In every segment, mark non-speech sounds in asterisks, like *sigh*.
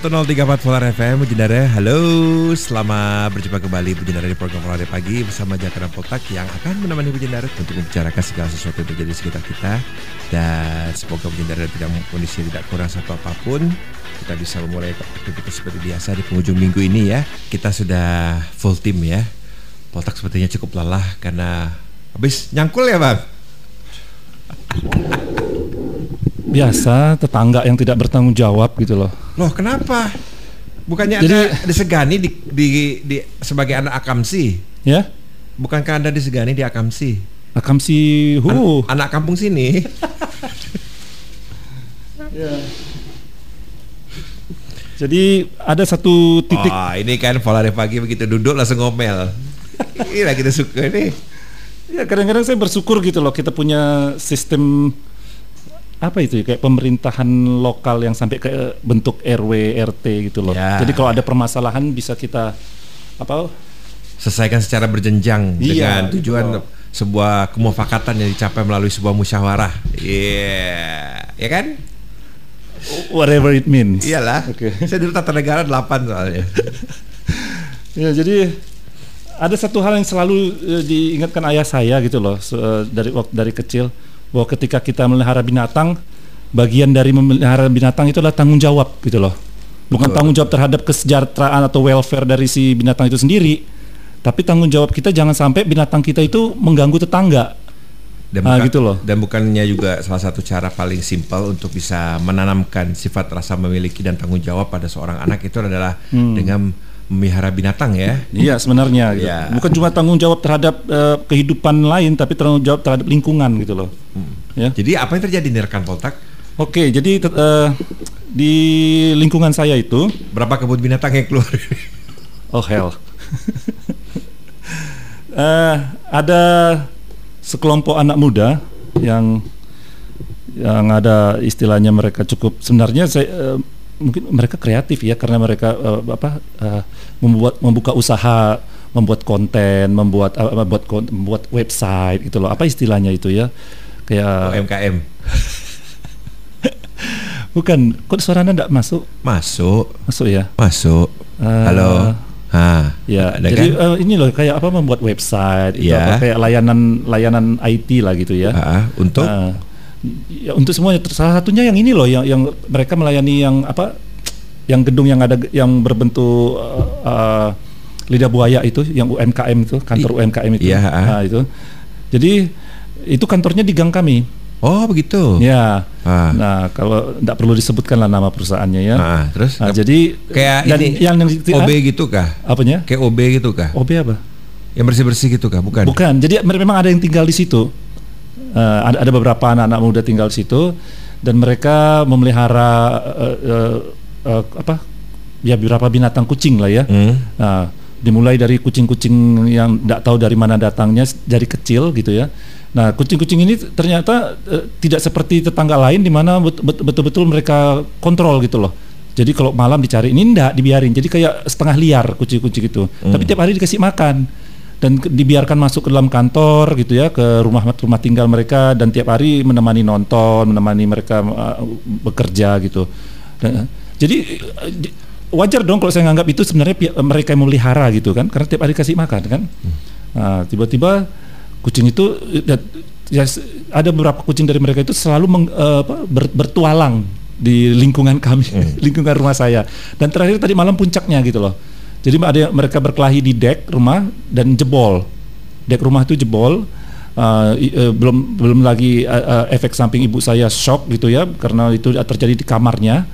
1034 Polar FM Bujendara Halo Selamat berjumpa kembali Bujendara di program Polar Pagi Bersama Jakarta Potak Yang akan menemani Bujendara Untuk membicarakan segala sesuatu yang terjadi di sekitar kita. Dan semoga Bujendara tidak kondisi tidak kurang satu apa pun Kita bisa memulai aktivitas seperti biasa Di penghujung minggu ini ya. Kita sudah full team ya. Potak sepertinya cukup lelah Karena habis nyangkul ya bang biasa tetangga yang tidak bertanggung jawab gitu loh. Loh kenapa? Bukannya Jadi- anda disegani di, di, di sebagai anak akamsi? Ya, Bukankah anda disegani di akamsi? akam si An- hu. anak kampung sini. *laughs* Jadi ada satu titik Wah ini kan pola pagi begitu duduk langsung ngomel. Inilah kita suka nih. ya kadang-kadang saya bersyukur gitu loh kita punya sistem apa itu ya, kayak pemerintahan lokal yang sampai ke bentuk RW RT gitu loh. Ya. Jadi kalau ada permasalahan bisa kita apa Selesaikan secara berjenjang Iya, dengan tujuan gitu. sebuah kemufakatan yang dicapai melalui sebuah musyawarah. Iya, ya kan? whatever it means. Iyalah. Oke. Saya dulu tata negara 8 soalnya. *laughs* Ya, jadi ada satu hal yang selalu eh, diingatkan ayah saya gitu loh eh, dari waktu dari kecil bahwa ketika kita melihara binatang bagian dari memelihara binatang itu adalah tanggung jawab gitu loh. Bukan Betul. tanggung jawab terhadap kesejahteraan atau welfare dari si binatang itu sendiri, tapi tanggung jawab kita jangan sampai binatang kita itu mengganggu tetangga. Dan, Ah, bukan- gitu loh. dan bukannya juga salah satu cara paling simpel untuk bisa menanamkan sifat rasa memiliki dan tanggung jawab pada seorang anak itu adalah Hmm. dengan memelihara binatang ya. Iya sebenarnya gitu. Iya. Bukan cuma tanggung jawab terhadap eh, kehidupan lain tapi tanggung jawab terhadap lingkungan gitu loh. Ya. Jadi apa yang terjadi di rekan Poltak? Oke, jadi eh, di lingkungan saya itu, Berapa kebun binatang yang keluar? oh hell, *laughs* Eh, ada sekelompok anak muda yang yang ada istilahnya mereka cukup sebenarnya saya mungkin mereka kreatif ya karena mereka eh, apa eh, membuat membuka usaha membuat konten membuat eh, membuat kon- membuat website gitu loh apa istilahnya itu ya kayak UMKM *laughs* bukan kok suara anda enggak masuk masuk, masuk ya masuk. Eh, Halo. Ha, Ya, ada jadi kan? eh, ini loh kayak apa membuat website, itu Ya. apa kayak layanan layanan IT lah gitu ya. Ha, untuk ya untuk semuanya. Salah satunya yang ini loh, yang yang mereka melayani yang apa, yang gedung yang ada yang berbentuk eh, eh, lidah buaya itu, yang UMKM itu, kantor I- UMKM itu. iya, Nah, itu. Jadi itu kantornya di gang kami. Oh, begitu. Ya. Ah. Nah, kalau tidak perlu disebutkan lah nama perusahaannya ya. Ah, terus Nah, jadi kayak dan ini yang yang OB gitu kah? apanya? Kayak OB gitu kah? OB apa? Yang bersih-bersih gitu kah? Bukan. Bukan. Jadi memang ada yang tinggal di situ. Eh, ada, ada beberapa anak-anak muda tinggal di situ dan mereka memelihara eh, eh, eh, apa? Ya beberapa binatang kucing lah ya. Hmm. Nah, dimulai dari kucing-kucing yang tidak tahu dari mana datangnya dari kecil gitu ya. Nah, kucing-kucing ini ternyata eh, tidak seperti tetangga lain di mana bet- bet- betul-betul mereka kontrol gitu loh. Jadi kalau malam dicari ini enggak dibiarin. Jadi kayak setengah liar kucing-kucing itu. Tapi tiap hari dikasih makan dan dibiarkan masuk ke dalam kantor gitu ya ke rumah rumah tinggal mereka dan tiap hari menemani nonton, menemani mereka uh, bekerja gitu. Dan, jadi uh, di- wajar dong kalau saya nganggap itu sebenarnya mereka yang memelihara gitu kan karena tiap hari kasih makan kan. Nah, tiba-tiba kucing itu ya, ya, ada beberapa kucing dari mereka itu selalu meng- eh, apa, ber- bertualang di lingkungan kami, *laughs* lingkungan rumah saya. Dan terakhir tadi malam puncaknya gitu loh. Jadi ada yang- mereka berkelahi di dek rumah dan jebol. Dek rumah itu jebol. Uh, eh, belum belum lagi uh, uh, efek samping ibu saya shock gitu ya karena itu terjadi di kamarnya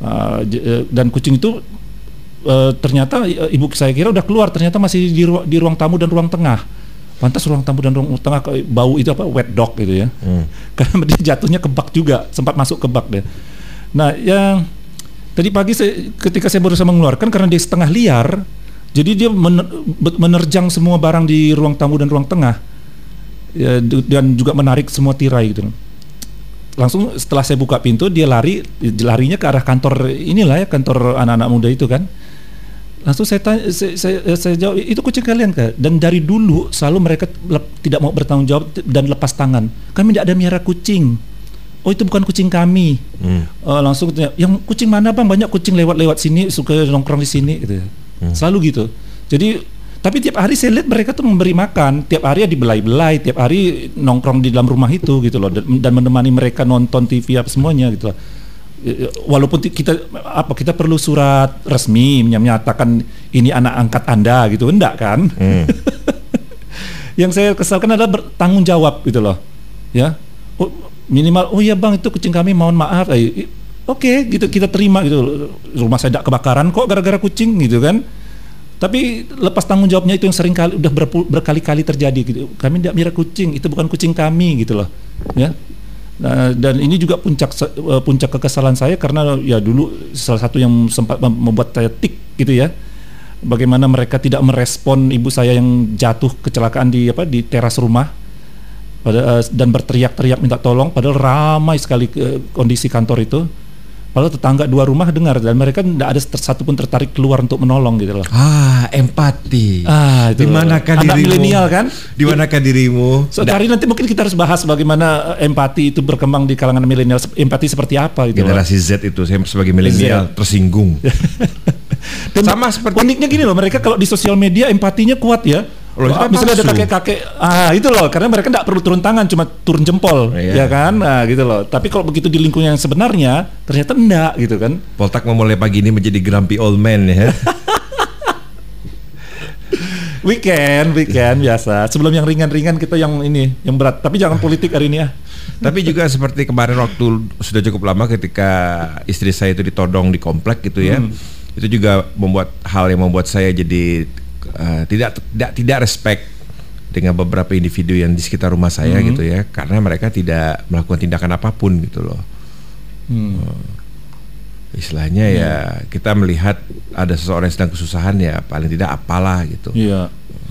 Uh, dan kucing itu eh, ternyata eh, ibu saya kira udah keluar ternyata masih di, ru- di ruang tamu dan ruang tengah pantas ruang tamu dan ruang tengah bau itu apa wet dog gitu ya Hmm. *laughs* karena dia jatuhnya ke bak juga sempat masuk ke bak deh nah yang tadi pagi saya, ketika saya berusaha mengeluarkan karena dia setengah liar jadi dia menerjang semua barang di ruang tamu dan ruang tengah. Ya, dan juga menarik semua tirai gitu. Langsung setelah saya buka pintu dia lari larinya ke arah kantor inilah ya kantor anak-anak muda itu kan. Langsung saya tanya saya, saya, saya jawab itu kucing kalian kak? Dan dari dulu selalu mereka tidak mau bertanggung jawab dan lepas tangan. Kami tidak ada miara kucing oh itu bukan kucing kami. Hmm. Eh, langsung tanya, yang kucing mana bang? Banyak kucing lewat-lewat sini, suka nongkrong di sini, gitu. ya. Selalu gitu. Jadi tapi tiap hari saya lihat mereka tuh memberi makan, tiap hari ya dibelai-belai, tiap hari nongkrong di dalam rumah itu gitu loh, dan, menemani mereka nonton TV apa semuanya gitu loh. Eh, Walaupun ti- kita apa kita perlu surat resmi menyatakan ini anak angkat anda gitu, enggak kan? *laughs* yang saya kesalkan adalah bertanggung jawab gitu loh ya oh, minimal oh ya bang itu kucing kami mohon maaf. Eh, oke gitu kita terima gitu. Rumah saya tidak kebakaran kok gara-gara kucing gitu kan. Tapi lepas tanggung jawabnya itu yang sering kali udah berkali-kali terjadi gitu. Kami tidak mira kucing itu bukan kucing kami gitu loh ya. Nah, dan ini juga puncak eh, puncak kekesalan saya karena ya dulu salah satu yang sempat mem- membuat saya tik gitu ya. Bagaimana mereka tidak merespon ibu saya yang jatuh kecelakaan di apa di teras rumah pada, eh, dan berteriak-teriak minta tolong padahal ramai sekali ke kondisi kantor itu padahal tetangga dua rumah dengar dan mereka tidak ada satu pun tertarik keluar untuk menolong gitu loh Ah, empati. Ah, itu. Di manakah Anak dirimu? milenial kan? Di manakah dirimu? So, hari nanti mungkin kita harus bahas bagaimana eh, empati itu berkembang di kalangan milenial empati seperti apa gitu loh. generasi Z itu saya sebagai milenial tersinggung. *laughs* Dan Sama seperti uniknya gini loh, mereka kalau di sosial media empatinya kuat ya. Loh, itu kan misalnya ada kakek-kakek, ah itu loh, karena mereka nggak perlu turun tangan, cuma turun jempol, Iya. ya kan, nah gitu loh. Tapi kalau begitu di lingkungan yang sebenarnya, ternyata enggak gitu kan. Poltak memulai pagi ini menjadi grumpy old man ya. *laughs* Weekend, weekend biasa. Sebelum yang ringan-ringan kita yang ini, yang berat. Tapi jangan politik hari ini ya. Tapi juga seperti kemarin waktu sudah cukup lama ketika istri saya itu ditodong di komplek gitu ya. Itu juga membuat hal yang membuat saya jadi eh, tidak tidak tidak respect dengan beberapa individu yang di sekitar rumah saya gitu ya karena mereka tidak melakukan tindakan apa pun gitu loh. Hmm. Istilahnya ya kita melihat ada seseorang yang sedang kesusahan ya paling tidak apalah gitu. Iya.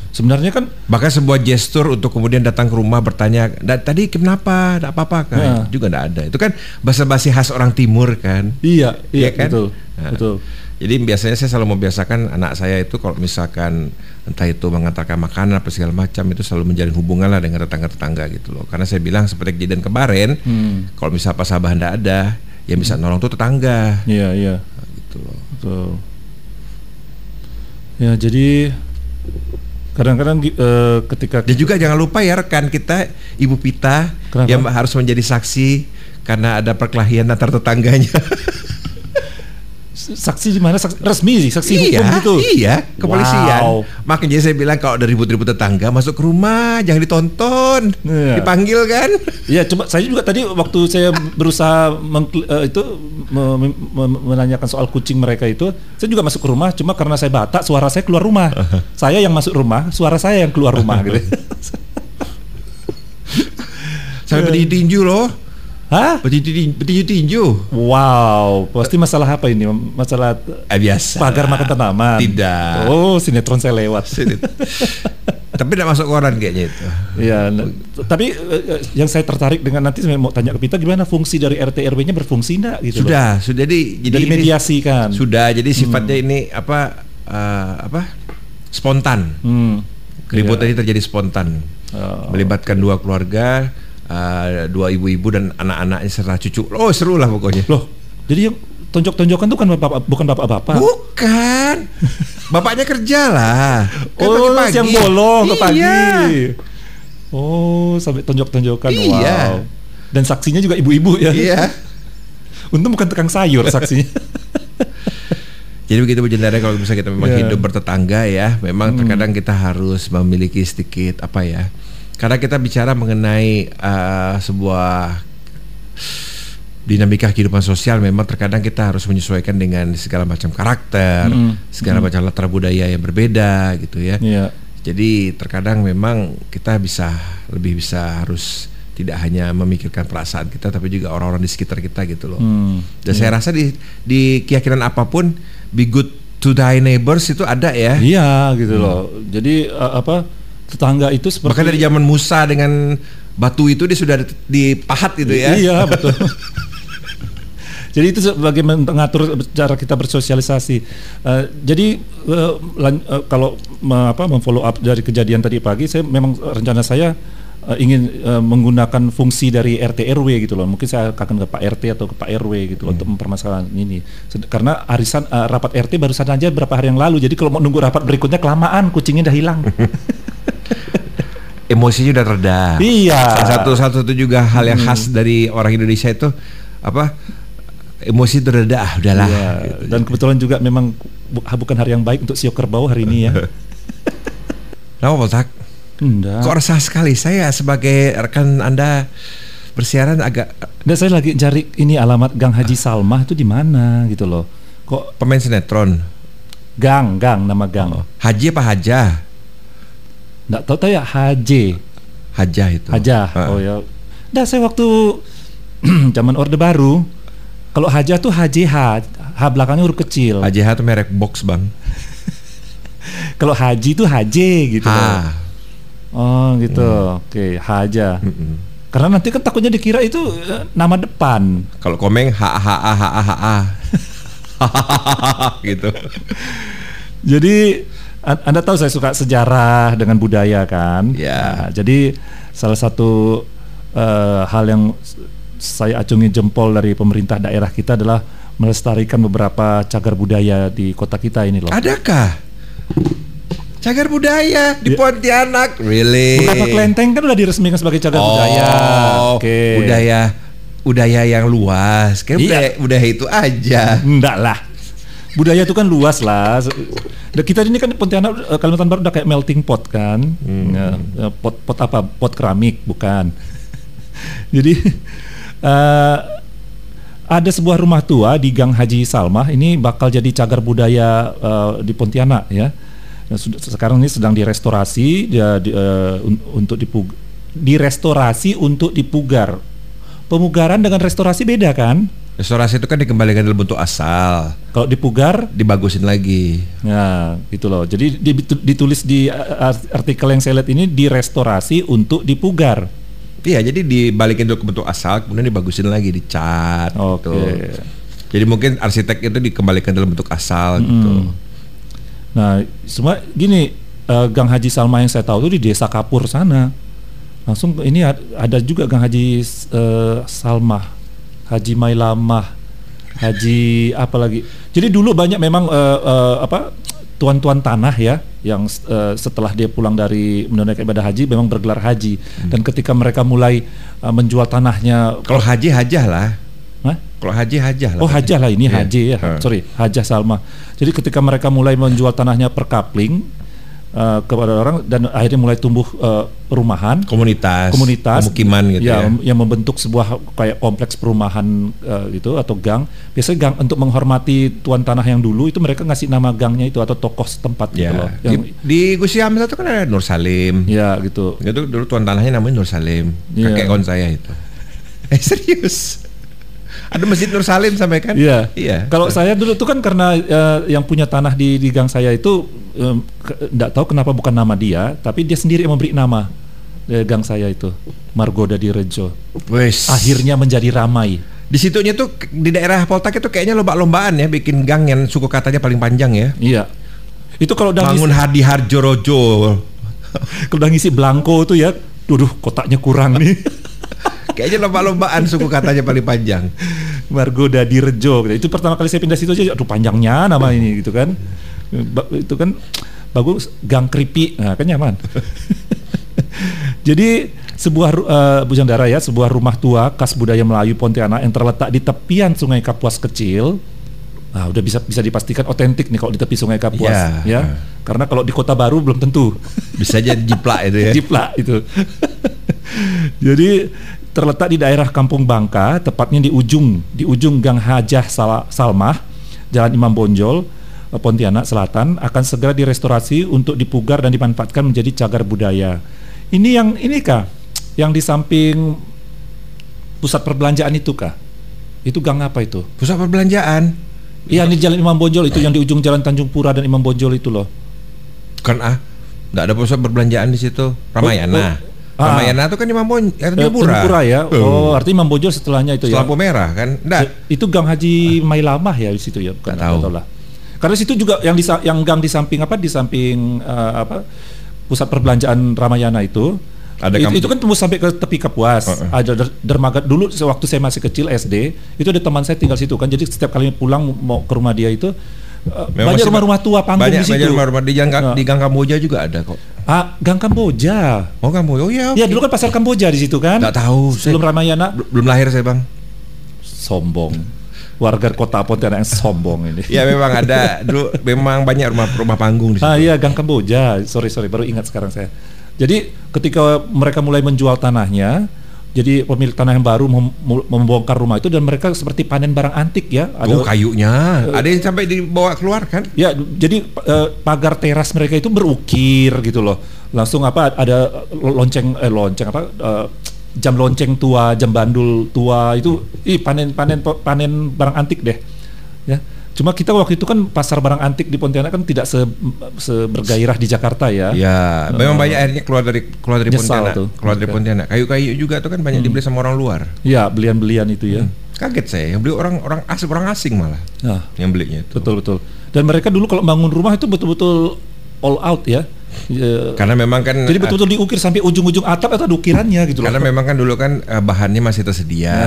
Sebenarnya kan Bahkan sebuah gestur untuk kemudian datang ke rumah bertanya, "Da- tadi kenapa? Ada apa-apa kan? Ya. Juga tidak ada. Itu kan bahasa-basi khas orang timur kan. iya, iya, Iya kan? betul. Nah. Betul. Jadi biasanya saya selalu membiasakan anak saya itu kalau misalkan entah itu mengantarkan makanan apa segala macam itu selalu menjalin hubungan lah dengan tetangga-tetangga gitu loh. Karena saya bilang seperti kejadian kemarin, Hmm. kalau misal pas abah ndak ada, yang bisa nolong tuh tetangga Iya, iya. Nah, gitu loh. Betul. Ya, jadi kadang-kadang eh, ketika Dan juga jangan lupa ya rekan kita Ibu Pita Kenapa? yang harus menjadi saksi karena ada perkelahian antar tetangganya. *laughs* saksi di mana saksi, resmi sih saksi iya, hukum gitu. iya, kepolisian. Wow. Makanya saya bilang kalau ada ribut-ribut tetangga masuk ke rumah jangan ditonton, Iya. dipanggil kan. Iya, coba saya juga tadi waktu saya berusaha meng, eh, itu me- me- me- menanyakan soal kucing mereka itu, saya juga masuk ke rumah, cuma karena saya batak, suara saya keluar rumah. *laughs* saya yang masuk rumah, suara saya yang keluar rumah gitu. *laughs* Sampai berdiri tinju loh, Hah? berdiri tin- berdiri tinju. Wow, pasti masalah apa ini? Masalah Ah, biasa. pagar makan tanaman. Tidak. Oh, sinetron saya lewat. Tapi tidak masuk koran kayaknya itu. Iya, nah, tapi eh, eh, yang saya tertarik dengan nanti saya mau tanya ke Pita gimana fungsi dari RT RW-nya berfungsi enggak gitu loh. Sudah, sudah jadi jadi mediasi kan. Sudah, jadi sifatnya ini apa eh, apa? Spontan. Hmm. Keributan ini terjadi spontan. Oh. Melibatkan dua keluarga, eh, dua ibu-ibu dan anak-anaknya serta cucu. Oh, seru lah pokoknya. Loh, jadi yang tonjok-tonjokan tuh kan bapak, bukan bapak-bapak. Bukan. *laughs* Bapaknya kerja lah. Kan oh, pagi-pagi. siang bolong ke pagi. Iya. Oh, sampai tonjok-tonjokan. Iya. Wow. Dan saksinya juga ibu-ibu ya. Iya. *laughs* Untung bukan tukang sayur saksinya. *laughs* Jadi begitu Bu Jendara kalau misalnya kita memang Iya. hidup bertetangga ya, memang terkadang kita harus memiliki sedikit apa ya? Karena kita bicara mengenai eh, sebuah dinamika kehidupan sosial memang terkadang kita harus menyesuaikan dengan segala macam karakter, Mm. segala macam latar budaya yang berbeda gitu ya. Iya. Jadi terkadang memang kita bisa lebih bisa harus tidak hanya memikirkan perasaan kita tapi juga orang-orang di sekitar kita gitu loh. Hmm. Dan saya rasa di di keyakinan apa pun be good to thy neighbors itu ada ya. Iya gitu loh. Jadi eh, apa tetangga itu seperti Bahkan dari zaman Musa dengan batu itu dia sudah dipahat gitu ya. Iya *laughs* betul. jadi itu sebagai mengatur cara kita bersosialisasi. Eh, jadi lan- eh, kalau me- apa memfollow up dari kejadian tadi pagi, saya memang rencana saya uh, ingin uh, menggunakan fungsi dari RT RW gitu loh. Mungkin saya akan ke Pak RT atau ke Pak RW gitu Hmm. untuk mempermasalahkan ini. Karena arisan uh, rapat RT barusan aja berapa hari yang lalu. Jadi kalau mau nunggu rapat berikutnya kelamaan, kucingnya udah hilang. *laughs* *laughs* Emosinya udah reda. iya. Satu satu juga hal yang khas dari orang Indonesia itu apa? Emosi itu reda, ah, udahlah. Iya, gitu. Dan kebetulan juga memang bu- bukan hari yang baik untuk Sio Kerbau hari ini ya. *laughs* Kenapa Poltak? Enggak. Kok resah sekali saya sebagai rekan Anda bersiaran agak Dan saya lagi cari ini alamat Gang Haji Salmah itu di mana gitu loh. Kok pemain sinetron. gang, gang nama gang. Haji apa Haja? Nggak tahu tahu ya HJ, Haja itu. Haja. Heeh. Oh ya. Dah saya waktu *clears throat* zaman Orde Baru, kalau Haja tuh HJH, H belakangnya huruf kecil. HJH itu merek box, Bang. *laughs* Kalau Haji tuh HJ gitu. Ha. Oh gitu. Oke, Haja. Mm-mm. Karena nanti kan takutnya dikira itu eh, nama depan. Kalau komeng H H A H A H A. *laughs* *laughs* gitu. Jadi Anda tahu saya suka sejarah dengan budaya kan. Ya. Nah, jadi salah satu eh, hal yang saya acungi jempol dari pemerintah daerah kita adalah melestarikan beberapa cagar budaya di kota kita ini loh. Adakah cagar budaya di Ya. Pontianak? Really? Beberapa kelenteng kan udah diresmikan sebagai cagar budaya. Oh, Oke. budaya budaya yang luas. Kayak Iya. budaya, budaya itu aja. Enggak lah. Budaya itu kan luas lah. Dan kita ini kan Pontianak eh, Kalimantan Barat udah kayak melting pot kan. Ya, eh, pot pot apa? Pot keramik bukan. *laughs* Jadi eh, ada sebuah rumah tua di Gang Haji Salmah ini bakal jadi cagar budaya eh, di Pontianak ya. Nah, sekarang ini sedang direstorasi dia di, un- untuk dipug direstorasi untuk dipugar. Pemugaran dengan restorasi beda kan? Restorasi itu kan dikembalikan dalam bentuk asal, Kalau dipugar dibagusin lagi. Nah, gitu loh. Jadi di- ditulis di uh, artikel yang saya lihat ini direstorasi untuk dipugar. Iya, jadi dibalikin dulu ke bentuk asal, kemudian dibagusin lagi, dicat. Oke. gitu. Jadi mungkin arsitek itu dikembalikan dalam bentuk asal gitu. Nah, semua gini, eh, Gang Haji Salma yang saya tahu itu di Desa Kapur sana. Langsung ini ad- ada juga Gang Haji eh, Salma, Haji Mailamah, Haji apa lagi. Jadi dulu banyak memang eh, eh, apa tuan-tuan tanah ya yang eh, setelah dia pulang dari menunaikan ibadah haji memang bergelar haji dan ketika mereka mulai eh, menjual tanahnya Kalau haji hajah lah. Hah? Kalau haji hajah lah. Oh hajah lah ini Iya. haji ya, Heeh. sorry hajah Salma. Jadi ketika mereka mulai menjual tanahnya per kapling eh, kepada orang dan akhirnya mulai tumbuh eh, perumahan, komunitas, komunitas, pemukiman gitu ya. mem- yang membentuk sebuah kayak kompleks perumahan eh, gitu atau gang. Biasanya gang untuk menghormati tuan tanah yang dulu itu mereka ngasih nama gangnya itu atau tokoh setempat gitu Ya. loh. Di, Yang, di Gusti Hamzah itu kan ada Nur Salim. ya gitu. Itu dulu tuan tanahnya namanya Nur Salim. Iya. Kakek kon saya itu. *laughs* Eh serius. Ada masjid Nur Salim sampai kan? Iya. Iya. Kalau saya dulu tuh kan karena eh, yang punya tanah di di gang saya itu enggak tahu kenapa bukan nama dia, tapi dia sendiri yang memberi nama eh, gang saya itu Margoda di Rejo. Wes. Akhirnya menjadi ramai. Di situnya tuh di daerah Poltak itu kayaknya lomba-lombaan ya bikin gang yang suku katanya paling panjang ya. Iya. Itu kalau udah Bangun ngisi, Hadi Harjo Rojo. *laughs* kalau udah ngisi belangko tuh ya, duduh kotaknya kurang nih. *laughs* Kayaknya lomba-lombaan suku katanya paling panjang. Margoda di Rejo. Itu pertama kali saya pindah situ aja, aduh panjangnya nama ini gitu kan. Ba- Itu kan bagus Gang Kripi, nah kan nyaman. *laughs* Jadi sebuah ru- eh, Bujang Dara ya, sebuah rumah tua khas budaya Melayu Pontianak yang terletak di tepian Sungai Kapuas kecil. Nah, udah bisa bisa dipastikan otentik nih kalau di tepi Sungai Kapuas Ya. ya. Karena kalau di Kota Baru belum tentu. Bisa aja jiplak itu ya. *laughs* Jiplak itu. *laughs* Jadi terletak di daerah Kampung Bangka, tepatnya di ujung di ujung Gang Hajah Sal- Salmah, Jalan Imam Bonjol, eh, Pontianak Selatan akan segera direstorasi untuk dipugar dan dimanfaatkan menjadi cagar budaya. Ini yang ini kah? Yang di samping pusat perbelanjaan itu kah? Itu gang apa itu? Pusat perbelanjaan. Iya di Jalan Imam Bonjol itu yang di ujung Jalan Tanjung Pura dan Imam Bonjol itu loh. Kan ah, nggak ada pusat perbelanjaan di situ. Ramayana. oh. Ah. Ramayana itu kan di Mambon, eh, Eh, Tanjung Pura. Tanjung Pura ya. Oh, artinya Imam Bonjol setelahnya itu ya. lampu merah kan? Nggak. Itu Gang Haji Mailamah ya di situ ya, bukan tahu. nggak lah. Karena situ juga yang di yang gang di samping apa di samping eh, apa pusat perbelanjaan Ramayana itu Ada itu, itu kan tembus sampai ke tepi Kapuas. Uh-uh. Ada der- dermaga dulu waktu saya masih kecil SD, itu ada teman saya tinggal situ kan. Jadi setiap kali pulang mau ke rumah dia itu uh, Memang banyak rumah-rumah tua panggung banyak, di situ. Banyak rumah-rumah di Gang, Nah. di Gang Kamboja juga ada kok. Ah, Gang Kamboja. Oh Kamboja, oh iya. Ya dulu kan pasar Kamboja di situ kan. Nggak tahu, Sebelum Ramayana Bel- belum lahir saya bang. sombong. Warga kota Pontianak yang sombong ini. Ya memang ada dulu memang banyak rumah rumah panggung di situ. Ah iya Gang Kamboja. Sorry sorry baru ingat sekarang saya. Jadi ketika mereka mulai menjual tanahnya, jadi pemilik tanah yang baru mem- mem- membongkar rumah itu dan mereka seperti panen barang antik ya. Oh kayunya, ada yang sampai dibawa keluar kan? Ya, jadi eh, pagar teras mereka itu berukir gitu loh. Langsung apa ada lonceng eh lonceng apa eh, jam lonceng tua, jam bandul tua itu ih panen panen panen barang antik deh. Ya. Cuma kita waktu itu kan pasar barang antik di Pontianak kan tidak se, sebergairah di Jakarta ya. Ya, memang banyak akhirnya keluar dari keluar dari Pontianak, tuh. keluar dari Oke. Pontianak. Kayu-kayu juga tuh kan banyak dibeli sama orang luar. Ya, belian-belian itu ya. Kaget saya, yang beli orang orang asing orang asing malah Nah, yang belinya itu. betul betul. Dan mereka dulu kalau bangun rumah itu betul-betul all out ya. Ya, Karena memang kan Jadi betul-betul diukir sampai ujung-ujung atap atau ada ukirannya gitu loh. karena memang kan dulu kan eh, bahannya masih tersedia,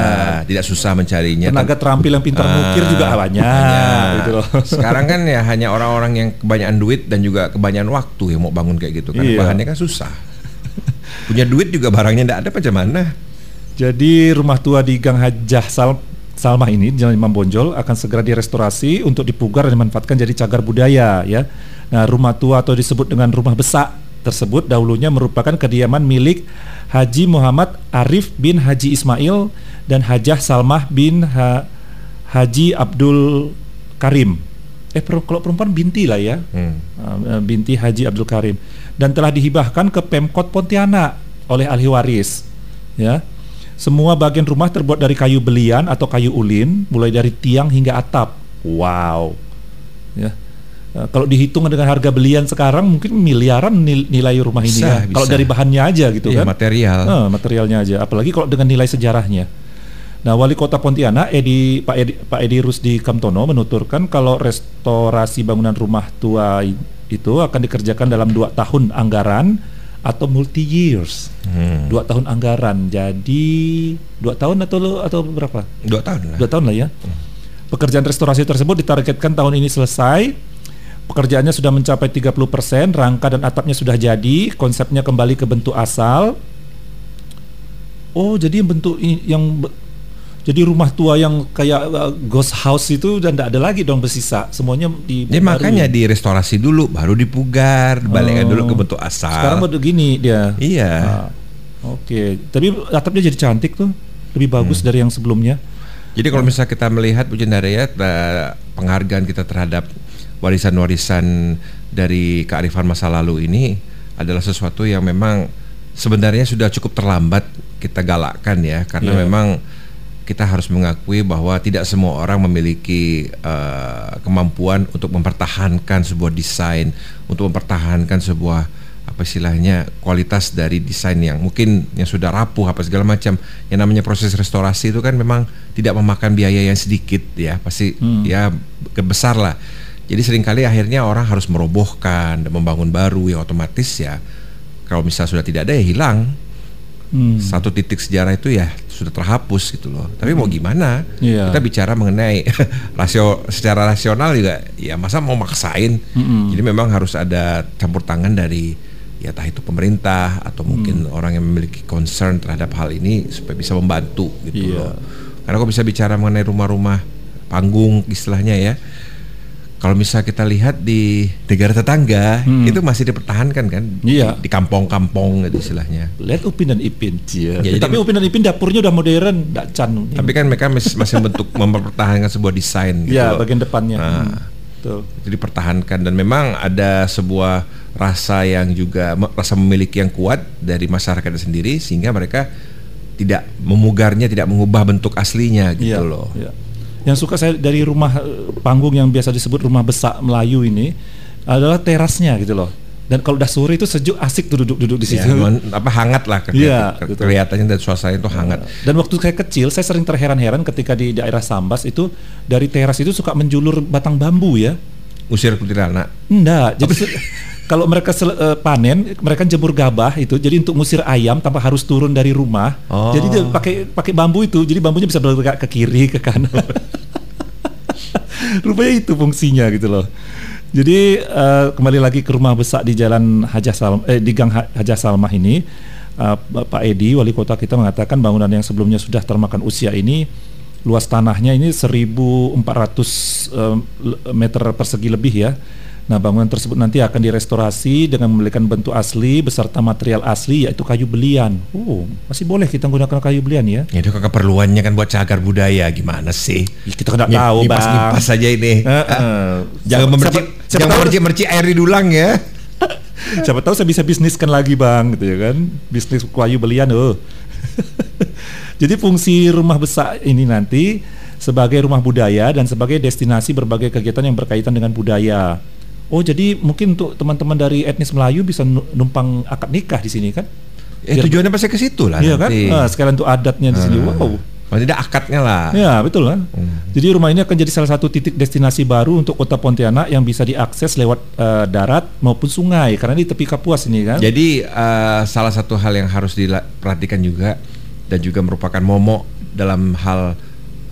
tidak susah mencarinya. tenaga terampil yang pintar Ah, mukir juga banyak, banyak. gitu loh. *laughs* Sekarang kan ya hanya orang-orang yang kebanyakan duit dan juga kebanyakan waktu yang mau bangun kayak gitu kan Iya. bahannya kan susah. Punya duit juga barangnya tidak ada macam mana. Jadi rumah tua di Gang Hajah Sal Salmah ini Jalan Imam Bonjol akan segera direstorasi untuk dipugar dan dimanfaatkan jadi cagar budaya ya. Nah, rumah tua atau disebut dengan rumah besak tersebut dahulunya merupakan kediaman milik Haji Muhammad Arif bin Haji Ismail dan Hajah Salmah bin Ha- Haji Abdul Karim. Eh kalau perempuan binti lah ya. Hmm. Uh, binti Haji Abdul Karim dan telah dihibahkan ke Pemkot Pontianak oleh ahli waris ya semua bagian rumah terbuat dari kayu belian atau kayu ulin mulai dari tiang hingga atap wow ya kalau dihitung dengan harga belian sekarang mungkin miliaran nil- nilai rumah ini Bisa, ya kalau dari bahannya aja gitu Iya, kan material. Eh, materialnya aja apalagi kalau dengan nilai sejarahnya Nah, Wali Kota Pontianak Edi Pak Edi Pak Edi Rusdi Kamtono menuturkan kalau restorasi bangunan rumah tua itu akan dikerjakan dalam dua tahun anggaran atau multi years. Hmm. Dua tahun anggaran. Jadi dua tahun atau atau berapa? Dua tahun lah. Dua tahun lah ya. Pekerjaan restorasi tersebut ditargetkan tahun ini selesai. Pekerjaannya sudah mencapai 30%, rangka dan atapnya sudah jadi, konsepnya kembali ke bentuk asal. Oh, jadi bentuk yang jadi rumah tua yang kayak uh, ghost house itu dan tidak ada lagi dong bersisa. Semuanya di baru. makanya direstorasi dulu, baru dipugar, balikkan Oh. dulu ke bentuk asal. Sekarang baru gini dia. Iya. Ah, Oke, tapi atapnya jadi cantik tuh. Lebih Hmm. bagus dari yang sebelumnya. Jadi kalau misalnya kita melihat Bu Jendaraya eh, penghargaan kita terhadap warisan-warisan dari kearifan masa lalu ini adalah sesuatu yang memang sebenarnya sudah cukup terlambat kita galakkan ya karena Iya. memang kita harus mengakui bahwa tidak semua orang memiliki eh, kemampuan untuk mempertahankan sebuah desain, untuk mempertahankan sebuah apa istilahnya kualitas dari desain yang mungkin yang sudah rapuh apa segala macam. Yang namanya proses restorasi itu kan memang tidak memakan biaya yang sedikit ya, pasti Hmm. ya besar lah. Jadi sering kali akhirnya orang harus merobohkan dan membangun baru yang otomatis ya kalau misalnya sudah tidak ada ya hilang Hmm. satu titik sejarah itu ya sudah terhapus gitu loh. Tapi mau gimana? Iya. Kita bicara mengenai *laughs* rasio secara rasional juga ya masa mau maksain. Mm-mm. Jadi memang harus ada campur tangan dari ya entah itu pemerintah atau mungkin Mm. orang yang memiliki concern terhadap hal ini supaya bisa membantu gitu Iya. loh. Karena kok bisa bicara mengenai rumah-rumah panggung istilahnya ya. Kalau misalnya kita lihat di negara tetangga Hmm. itu masih dipertahankan kan Iya. di, kampung-kampung gitu istilahnya. Lihat Upin dan Ipin. Ya, jadi- tapi Upin dan Ipin dapurnya udah modern, nggak can. Tapi kan mereka masih, masih bentuk *laughs* mempertahankan sebuah desain gitu ya loh. bagian depannya. Nah. Hmm. Betul. Itu dipertahankan dan memang ada sebuah rasa yang juga rasa memiliki yang kuat dari masyarakatnya sendiri sehingga mereka tidak memugarnya, tidak mengubah bentuk aslinya gitu Iya, loh. iya. Yang suka saya dari rumah eh, panggung yang biasa disebut rumah besak Melayu ini adalah terasnya gitu loh. Dan kalau udah sore itu sejuk asik tuh duduk-duduk di Ya, situ. nuan- apa hangat lah Iya, ke- betul. kelihatannya dan suasananya itu hangat. Dan waktu saya kecil, saya sering terheran-heran ketika di daerah Sambas itu dari teras itu suka menjulur batang bambu ya. Usir kuntilanak. Enggak, jadi kalau mereka sel- eh, panen, mereka jemur gabah itu, jadi untuk ngusir ayam tanpa harus turun dari rumah. Oh. Jadi dia pakai pakai bambu itu, jadi bambunya bisa bergerak ke kiri, ke kanan. *laughs* Rupanya itu fungsinya gitu loh. Jadi eh, kembali lagi ke rumah besar di Jalan Hajah Salm eh, di Gang Ha- Hajah Salmah ini, eh, Pak Edi wali kota kita mengatakan bangunan yang sebelumnya sudah termakan usia ini luas tanahnya ini 1.400 eh, le- meter persegi lebih ya. Nah bangunan tersebut nanti akan direstorasi dengan memberikan bentuk asli beserta material asli yaitu kayu belian. Oh masih boleh kita menggunakan kayu belian ya? Ya, itu kan keperluannya kan buat cagar budaya gimana sih? Ya, kita nggak tahu bang. Nipas-nipas saja ini. Eh, eh. Jangan siapa jangan memercik-mercik air di dulang ya. *laughs* Siapa tahu saya bisa bisniskan lagi bang, gitu ya kan? Bisnis kayu belian, oh. *laughs* Jadi fungsi rumah besar ini nanti sebagai rumah budaya dan sebagai destinasi berbagai kegiatan yang berkaitan dengan budaya. Oh, jadi mungkin untuk teman-teman dari etnis Melayu bisa nu- numpang akad nikah di sini kan? Eh, Biar- tujuannya pasti ke situ lah Iya kan? nanti. Ah, sekalian untuk adatnya di sini. Ah. Wow. Paling tidak akadnya lah. Ya betul kan. Jadi rumah ini akan jadi salah satu titik destinasi baru untuk kota Pontianak yang bisa diakses lewat eh, darat maupun sungai karena di tepi Kapuas ini kan. Jadi eh, salah satu hal yang harus diperhatikan juga dan juga merupakan momok dalam hal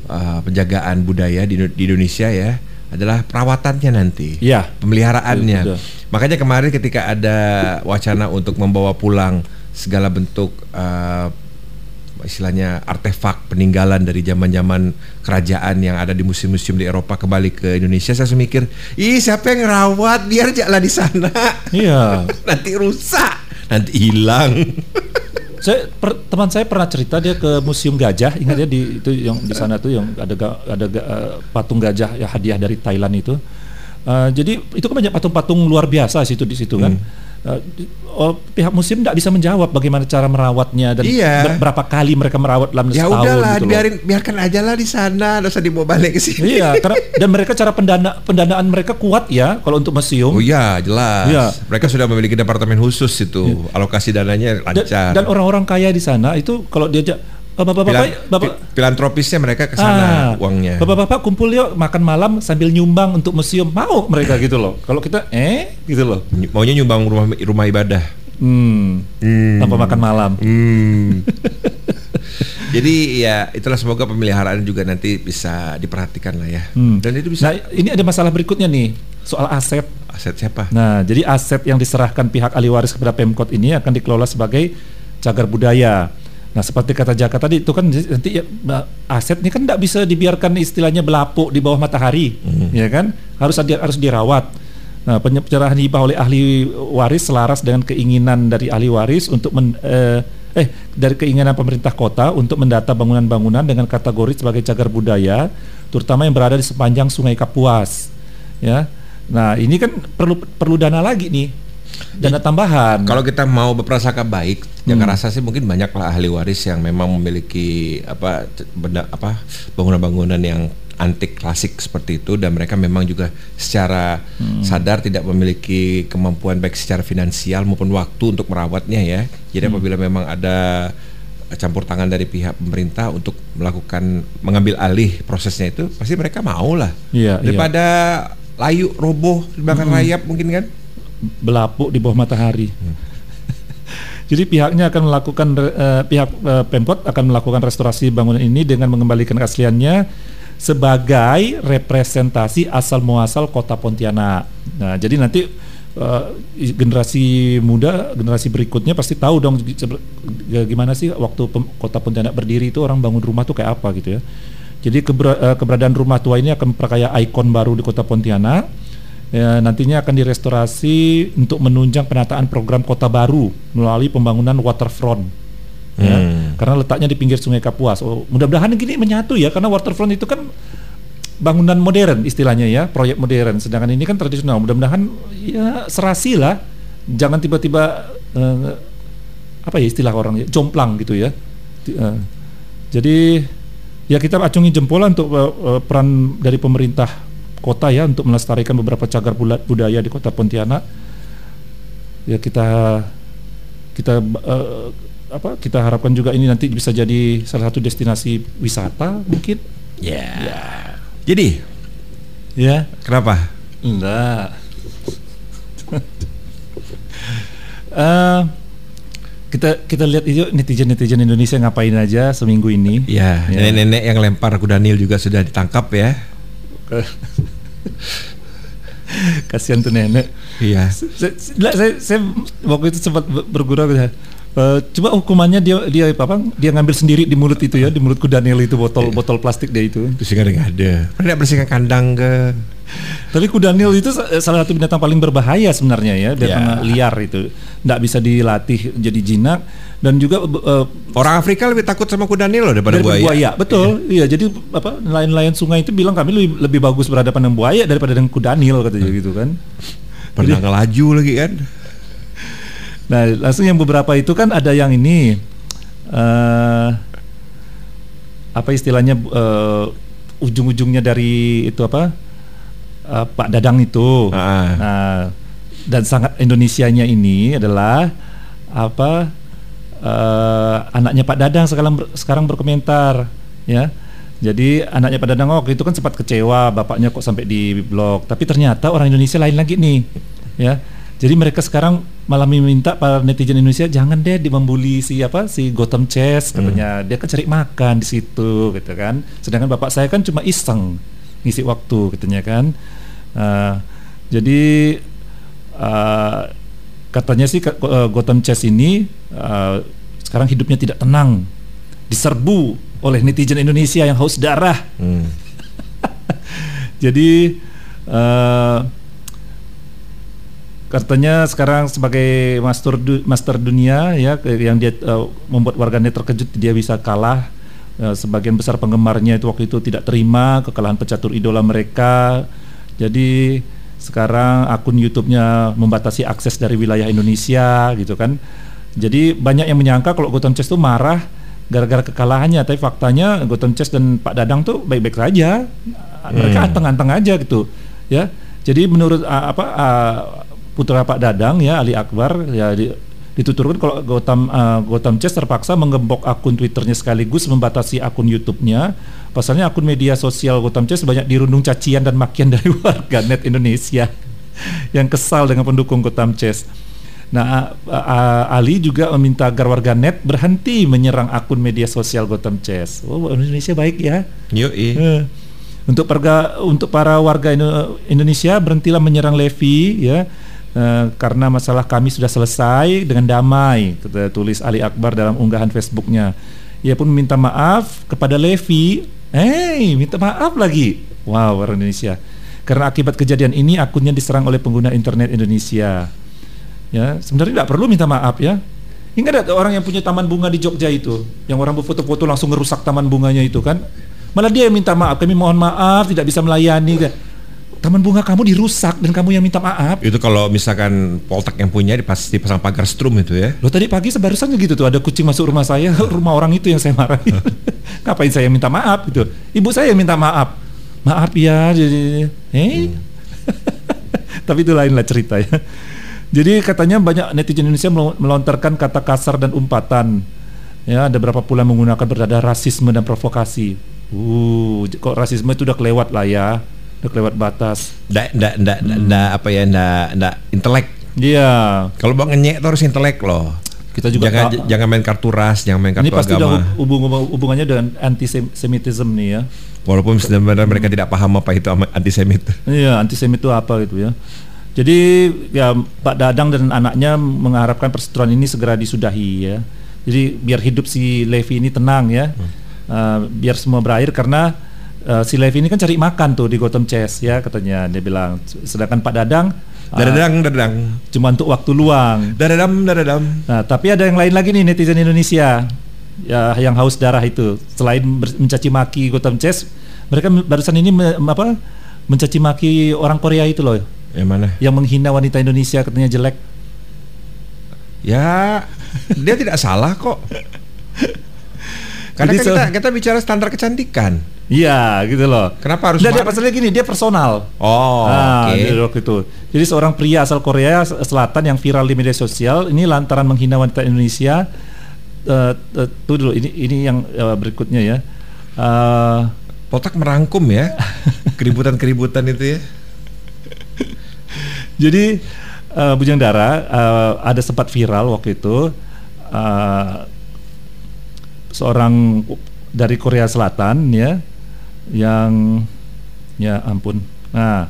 eh, penjagaan budaya di, di Indonesia ya adalah perawatannya nanti, Iya. pemeliharaannya. Betul, Makanya kemarin ketika ada wacana untuk membawa pulang segala bentuk eh, istilahnya artefak peninggalan dari zaman-zaman kerajaan yang ada di museum-museum di Eropa kembali ke Indonesia, saya langsung mikir, ih siapa yang ngerawat? Biar jalan di sana. Iya. *laughs* nanti rusak, nanti hilang. *laughs* saya per- teman saya pernah cerita dia ke museum gajah. Ingat ya di itu yang di sana tuh yang ada ga- ada ga- eh, patung gajah ya hadiah dari Thailand itu. Eh, jadi itu kan banyak patung-patung luar biasa situ di situ kan. Eh, di- oh, pihak museum tidak bisa menjawab bagaimana cara merawatnya dan Iya. ber- berapa kali mereka merawat dalam ya setahun udahlah, gitu loh. biarin biarkan aja lah di sana, nggak usah dibawa balik ke sini. Iya, karena *laughs* dan mereka cara pendana pendanaan mereka kuat ya kalau untuk museum. Oh iya, jelas. Iya. Mereka sudah memiliki departemen khusus itu, alokasi dananya Dan, lancar. dan orang-orang kaya di sana itu kalau diajak "Eh, bapak-bapak, Pilan- bapak, pi- filantropisnya mereka ke sana Ah, uangnya. Bapak-bapak kumpul yuk makan malam sambil nyumbang untuk museum mau mereka gitu loh. Kalau kita eh gitu loh. Ny- Maunya nyumbang rumah rumah ibadah. Hmm. Hmm. Tanpa makan malam. Hmm. *laughs* Jadi ya itulah semoga pemeliharaan juga nanti bisa diperhatikan lah ya. Hmm. Dan itu bisa Nah, ini ada masalah berikutnya nih soal aset. aset siapa? Nah, jadi aset yang diserahkan pihak ahli waris kepada Pemkot ini akan dikelola sebagai cagar budaya. Nah, seperti kata Jaka tadi itu kan nanti ya, aset ini kan tidak bisa dibiarkan istilahnya belapuk di bawah matahari, ya kan? Harus ada harus dirawat. Nah, penye- penyerahan hibah oleh ahli waris selaras dengan keinginan dari ahli waris untuk men, eh, eh dari keinginan pemerintah kota untuk mendata bangunan-bangunan dengan kategori sebagai cagar budaya, terutama yang berada di sepanjang Sungai Kapuas. Ya. Nah, ini kan perlu perlu dana lagi nih. Dana tambahan. Kalau kita mau berprasangka baik, yang rasa sih mungkin banyak lah ahli waris yang memang memiliki apa benda apa bangunan-bangunan yang antik klasik seperti itu dan mereka memang juga secara sadar tidak memiliki kemampuan baik secara finansial maupun waktu untuk merawatnya ya. Jadi apabila memang ada campur tangan dari pihak pemerintah untuk melakukan mengambil alih prosesnya itu pasti mereka mau lah Iya, iya. daripada layu roboh dibakar rayap mungkin kan belapuk di bawah matahari. Jadi pihaknya akan melakukan eh, pihak eh, Pemkot akan melakukan restorasi bangunan ini dengan mengembalikan keasliannya sebagai representasi asal muasal kota Pontianak. Nah, jadi nanti eh, generasi muda, generasi berikutnya pasti tahu dong gimana sih waktu pem- kota Pontianak berdiri itu orang bangun rumah tuh kayak apa gitu ya. Jadi eh, keberadaan rumah tua ini akan memperkaya ikon baru di kota Pontianak. Ya, nantinya akan direstorasi untuk menunjang penataan program kota baru melalui pembangunan waterfront. Ya, Hmm. karena letaknya di pinggir Sungai Kapuas. Oh, mudah-mudahan gini menyatu ya, karena waterfront itu kan bangunan modern istilahnya ya, proyek modern. Sedangkan ini kan tradisional. Mudah-mudahan ya serasi lah, jangan tiba-tiba eh, apa ya istilah orang ya, jomplang gitu ya. Eh, jadi ya kita acungi jempol untuk eh, eh, peran dari pemerintah kota ya untuk melestarikan beberapa cagar budaya di kota Pontianak. Ya kita kita eh, apa kita harapkan juga ini nanti bisa jadi salah satu destinasi wisata mungkin. Ya. Jadi, Ya. kenapa? Enggak. *laughs* Eh, kita kita lihat itu netizen netizen Indonesia ngapain aja seminggu ini. Ya, Ya. nenek-nenek yang lempar kuda Nil juga sudah ditangkap ya. Kasihan tuh nenek. Iya. saya, saya, saya, waktu itu sempat ber- bergurau gitu. Eh, coba hukumannya dia dia apa dia ngambil sendiri di mulut itu ya di mulut kuda Nil itu botol botol plastik dia itu nggak ada nggak ada. Pernah bersihkan kandang ke? tapi kuda Nil itu sa- salah satu binatang paling berbahaya sebenarnya ya binatang liar itu nggak bisa dilatih jadi jinak dan juga eh, Orang Afrika lebih takut sama kuda Nil loh daripada daripada buaya. buaya. betul iya jadi apa nelayan-nelayan sungai itu bilang kami lebih, lebih bagus berhadapan dengan buaya daripada dengan kuda Nil katanya gitu kan Pernah ngelaju lagi kan? Nah, langsung yang beberapa itu kan ada yang ini eh apa istilahnya eh, ujung-ujungnya dari itu apa eh, Pak Dadang itu. Ah. Nah, dan sangat Indonesianya ini adalah apa eh, anaknya Pak Dadang sekarang ber- sekarang berkomentar ya. Jadi anaknya Pak Dadang waktu itu kan sempat kecewa bapaknya kok sampai di blok. Tapi ternyata orang Indonesia lain lagi nih, ya. Jadi mereka sekarang malah meminta para netizen Indonesia jangan deh membuli si apa si Gotham Chess katanya dia kan cari makan di situ gitu kan. Sedangkan bapak saya kan cuma iseng ngisi waktu katanya kan. Eh, jadi eh, katanya sih eh, Gotham Chess ini eh, sekarang hidupnya tidak tenang, diserbu oleh netizen Indonesia yang haus darah. Hmm. *laughs* Jadi eh, katanya sekarang sebagai master du- master dunia ya yang dia eh, membuat warganet terkejut dia bisa kalah. Eh, sebagian besar penggemarnya itu waktu itu tidak terima kekalahan pecatur idola mereka. Jadi sekarang akun YouTube-nya membatasi akses dari wilayah Indonesia gitu kan. Jadi banyak yang menyangka kalau Gotham Chess itu marah gara-gara kekalahannya, tapi faktanya Gotham Chess dan Pak Dadang tuh baik-baik saja. Mereka Hmm. anteng-anteng aja gitu, ya. Jadi menurut ah, apa ah, putra Pak Dadang ya Ali Akbar ya di- dituturkan kalau Gotham ah, Gotham Chess terpaksa menggembok akun Twitternya sekaligus membatasi akun YouTube-nya. Pasalnya akun media sosial Gotham Chess banyak dirundung cacian dan makian dari *laughs* warganet Indonesia *laughs* yang kesal dengan pendukung Gotham Chess. Nah, A- A- Ali juga meminta agar warganet berhenti menyerang akun media sosial Gotham Chess. Oh, Indonesia baik ya. Yoi. Eh, Untuk perga, untuk para warga Indo- Indonesia berhentilah menyerang Levi ya. Eh, karena masalah kami sudah selesai dengan damai, tulis Ali Akbar dalam unggahan Facebooknya. Ia pun meminta maaf kepada Levi. Hey, minta maaf lagi. Wow, orang Indonesia. Karena akibat kejadian ini akunnya diserang oleh pengguna internet Indonesia. Ya, sebenarnya tidak perlu minta maaf ya. Ingat ada orang yang punya taman bunga di Jogja itu, yang orang berfoto-foto langsung ngerusak taman bunganya itu kan? Malah dia yang minta maaf, kami mohon maaf tidak bisa melayani. Taman bunga kamu dirusak dan kamu yang minta maaf. Itu kalau misalkan Poltek yang punya pasti pasang pagar strum itu ya. Loh tadi pagi sebarusan gitu tuh ada kucing masuk rumah saya, *laughs* rumah orang itu yang saya marahin. *laughs* Ngapain saya minta maaf gitu? Ibu saya yang minta maaf. Maaf ya, jadi eh. *laughs* Tapi itu lain lah cerita ya. Jadi katanya banyak netizen Indonesia melo- melontarkan kata kasar dan umpatan. Ya, ada berapa pula menggunakan berdada rasisme dan provokasi. Uh, kok rasisme itu udah kelewat lah ya. Udah kelewat batas. Nggak, nggak, nggak, nggak, nggak, apa ya, nggak, nggak intelek. Iya, Kalau bang ngenyek tuh harus intelek loh. kita juga jangan tak- jangan main kartu ras, jangan main kartu ini pasti udah agama. hub- hubung- hubungannya dengan antisemitisme nih ya. Walaupun sebenarnya mereka tidak paham apa itu antisemit. Iya, antisemit itu apa gitu ya. Jadi ya Pak Dadang dan anaknya mengharapkan perseteruan ini segera disudahi ya. Jadi biar hidup si Levi ini tenang ya. Uh, biar semua berakhir karena uh, si Levi ini kan cari makan tuh di Gotham Chess ya katanya dia bilang. Sedangkan Pak Dadang Dadadang, dadadang. cuma untuk waktu luang. Dadadam, dadadam. Nah, tapi ada yang lain lagi nih netizen Indonesia ya yang haus darah itu. Selain mencaci maki Gotham Chess, mereka barusan ini me- apa mencaci maki orang Korea itu loh Yang mana? yang menghina wanita Indonesia katanya jelek. Ya, dia tidak salah kok. Karena Jadi kan kita, kita bicara standar kecantikan. Iya, gitu loh. Kenapa harus Nggak, dia pasalnya gini, dia personal. Oh, Ah, oke. waktu itu. Jadi seorang pria asal Korea Selatan yang viral di media sosial ini lantaran menghina wanita Indonesia. Eh, eh, tuh dulu ini ini yang eh, berikutnya ya. Eh, Potak merangkum ya *laughs* keributan-keributan itu ya. Jadi uh, Bujang Dara uh, ada sempat viral waktu itu uh, seorang dari Korea Selatan ya yang ya ampun. Nah